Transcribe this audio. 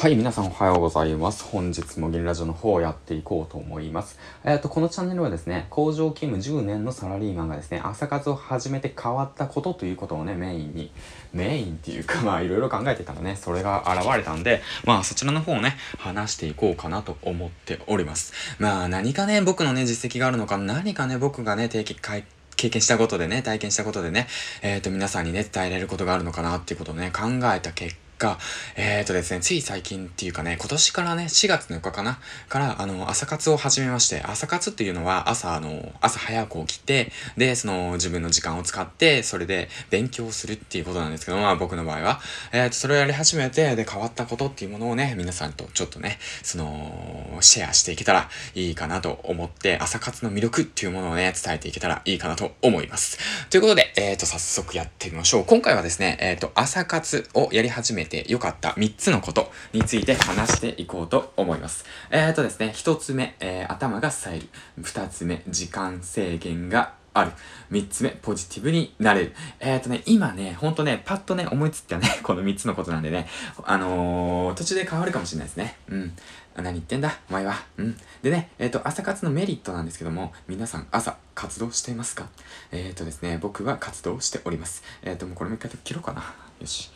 はい、皆さんおはようございます。本日もゲリラジオの方をやっていこうと思います。えっ、ー、と、このチャンネルはですね、工場勤務10年のサラリーマンがですね、朝活を始めて変わったことということをね、メインに、メインっていうか、まあ、いろいろ考えてたらね、それが現れたんで、まあ、そちらの方をね、話していこうかなと思っております。まあ、何かね、僕のね、実績があるのか、何かね、僕がね、定期会経験したことでね、体験したことでね、えっ、ー、と、皆さんにね、伝えられることがあるのかなっていうことをね、考えた結果、が、えっ、ー、とですね、つい最近っていうかね、今年からね、4月の4日かなから、あの、朝活を始めまして、朝活っていうのは、朝、あの、朝早く起きて、で、その、自分の時間を使って、それで勉強するっていうことなんですけど、まあ僕の場合は、えっ、ー、と、それをやり始めて、で、変わったことっていうものをね、皆さんとちょっとね、その、シェアしていけたらいいかなと思って、朝活の魅力っていうものをね、伝えていけたらいいかなと思います。ということで、えっ、ー、と、早速やってみましょう。今回はですね、えっ、と、朝活をやり始めて良かった3つのことについて話していこうと思います。えーとですね、1つ目、えー、頭が冴える。2つ目、時間制限がある。三つ目、ポジティブになれる。えっ、ー、とね、今ね、ほんとね、パッとね、思いつったね、この三つのことなんでね、あのー、途中で変わるかもしれないですね。うん。何言ってんだ？お前は。うん。でね、えっ、ー、と、朝活のメリットなんですけども、皆さん朝活動していますか？えっ、ー、とですね、僕は活動しております。えっ、と、もうこれもう一回切ろうかな。よし。